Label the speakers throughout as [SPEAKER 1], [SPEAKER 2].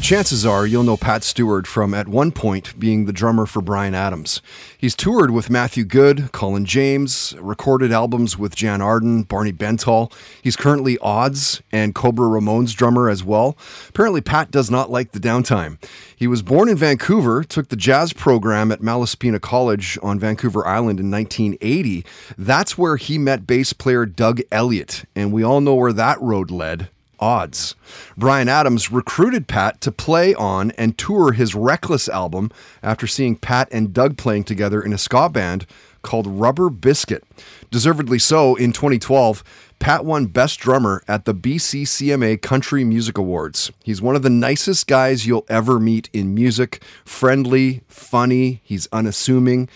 [SPEAKER 1] Chances are you'll know Pat Steward from at one point being the drummer for Bryan Adams. He's toured with Matthew Good, Colin James, recorded albums with Jann Arden, Barney Bentall. He's currently Odds and Cobra Ramones drummer as well. Apparently, Pat does not like the downtime. He was born in Vancouver, took the jazz program at Malaspina College on Vancouver Island in 1980. That's where he met bass player Doug Elliott, and we all know where that road led odds. Bryan Adams recruited Pat to play on and tour his Reckless album after seeing Pat and Doug playing together in a ska band called Rubber Biscuit. Deservedly so, in 2012, Pat won Best Drummer at the BCCMA Country Music Awards. He's one of the nicest guys you'll ever meet in music, friendly, funny, he's unassuming.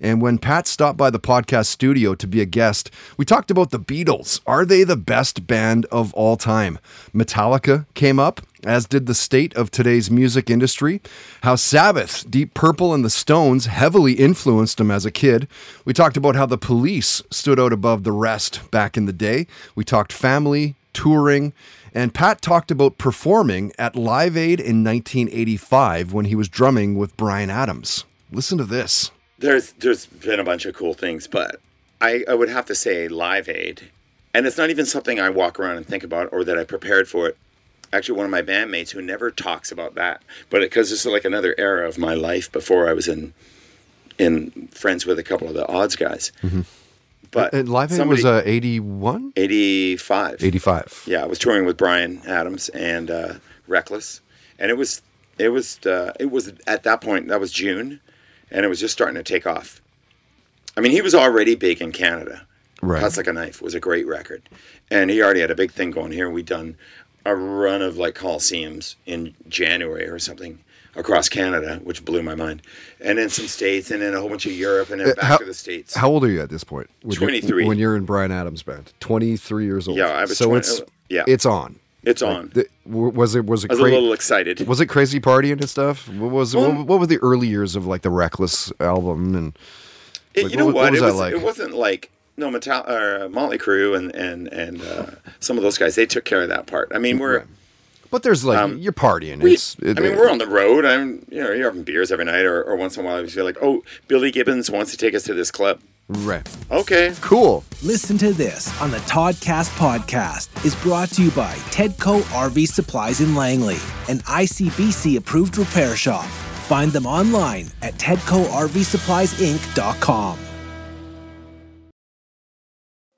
[SPEAKER 1] And when Pat stopped by the podcast studio to be a guest, we talked about the Beatles. Are they the best band of all time? Metallica came up, as did the state of today's music industry, how Sabbath, Deep Purple, and the Stones heavily influenced him as a kid. We talked about how the police stood out above the rest back in the day. We talked family, touring, and Pat talked about performing at Live Aid in 1985 when he was drumming with Bryan Adams. Listen to this.
[SPEAKER 2] There's there's been a bunch of cool things, but I, I would have to say Live Aid, and it's not even something I walk around and think about or that I prepared for it. Actually, one of my bandmates who never talks about that, but because this is like another era of my life before I was in in friends with a couple of the odds guys. But
[SPEAKER 1] And Live Aid was uh, 81?
[SPEAKER 2] 85.
[SPEAKER 1] 85.
[SPEAKER 2] Yeah, I was touring with Bryan Adams and uh, Reckless, and it was it was uh, it was at that point that was June, and it was just starting to take off. I mean, he was already big in Canada.
[SPEAKER 1] Right.
[SPEAKER 2] Cuts like a knife was a great record, and he already had a big thing going here. We'd done a run of like coliseums in January or something across Canada, which blew my mind, and then some states, and then a whole bunch of Europe, and then back
[SPEAKER 1] Uh, how-
[SPEAKER 2] to the states.
[SPEAKER 1] How old are you at this point? When you're-
[SPEAKER 2] 23.
[SPEAKER 1] When you're in Bryan Adams' band, 23 years old.
[SPEAKER 2] Yeah, I was
[SPEAKER 1] So
[SPEAKER 2] 20
[SPEAKER 1] it's
[SPEAKER 2] yeah.
[SPEAKER 1] it's on.
[SPEAKER 2] it's on.
[SPEAKER 1] The- was it was it
[SPEAKER 2] I was a little excited.
[SPEAKER 1] was it crazy partying and stuff? What was
[SPEAKER 2] Well-
[SPEAKER 1] what, what were the early years of like the Reckless album and
[SPEAKER 2] It,
[SPEAKER 1] Like,
[SPEAKER 2] you know
[SPEAKER 1] what-
[SPEAKER 2] what?
[SPEAKER 1] what was
[SPEAKER 2] it, was,
[SPEAKER 1] like?
[SPEAKER 2] it wasn't like no Metal or Motley Crue and and and uh, some of those guys. They took care of that part. I mean, we're.
[SPEAKER 1] but there's like
[SPEAKER 2] Um,
[SPEAKER 1] you're partying.
[SPEAKER 2] We,
[SPEAKER 1] It's it-
[SPEAKER 2] I mean, we're on the road. I'm, you know, you're having beers every night, or, or once in a while, you feel like, oh, Billy Gibbons wants to take us to this club.
[SPEAKER 1] right.
[SPEAKER 2] Okay,
[SPEAKER 1] Cool.
[SPEAKER 3] Listen to this on the Toddcast podcast is brought to you by Tedco RV Supplies in Langley, an ICBC approved repair shop. Find them online at TedcoRVSuppliesInc.com.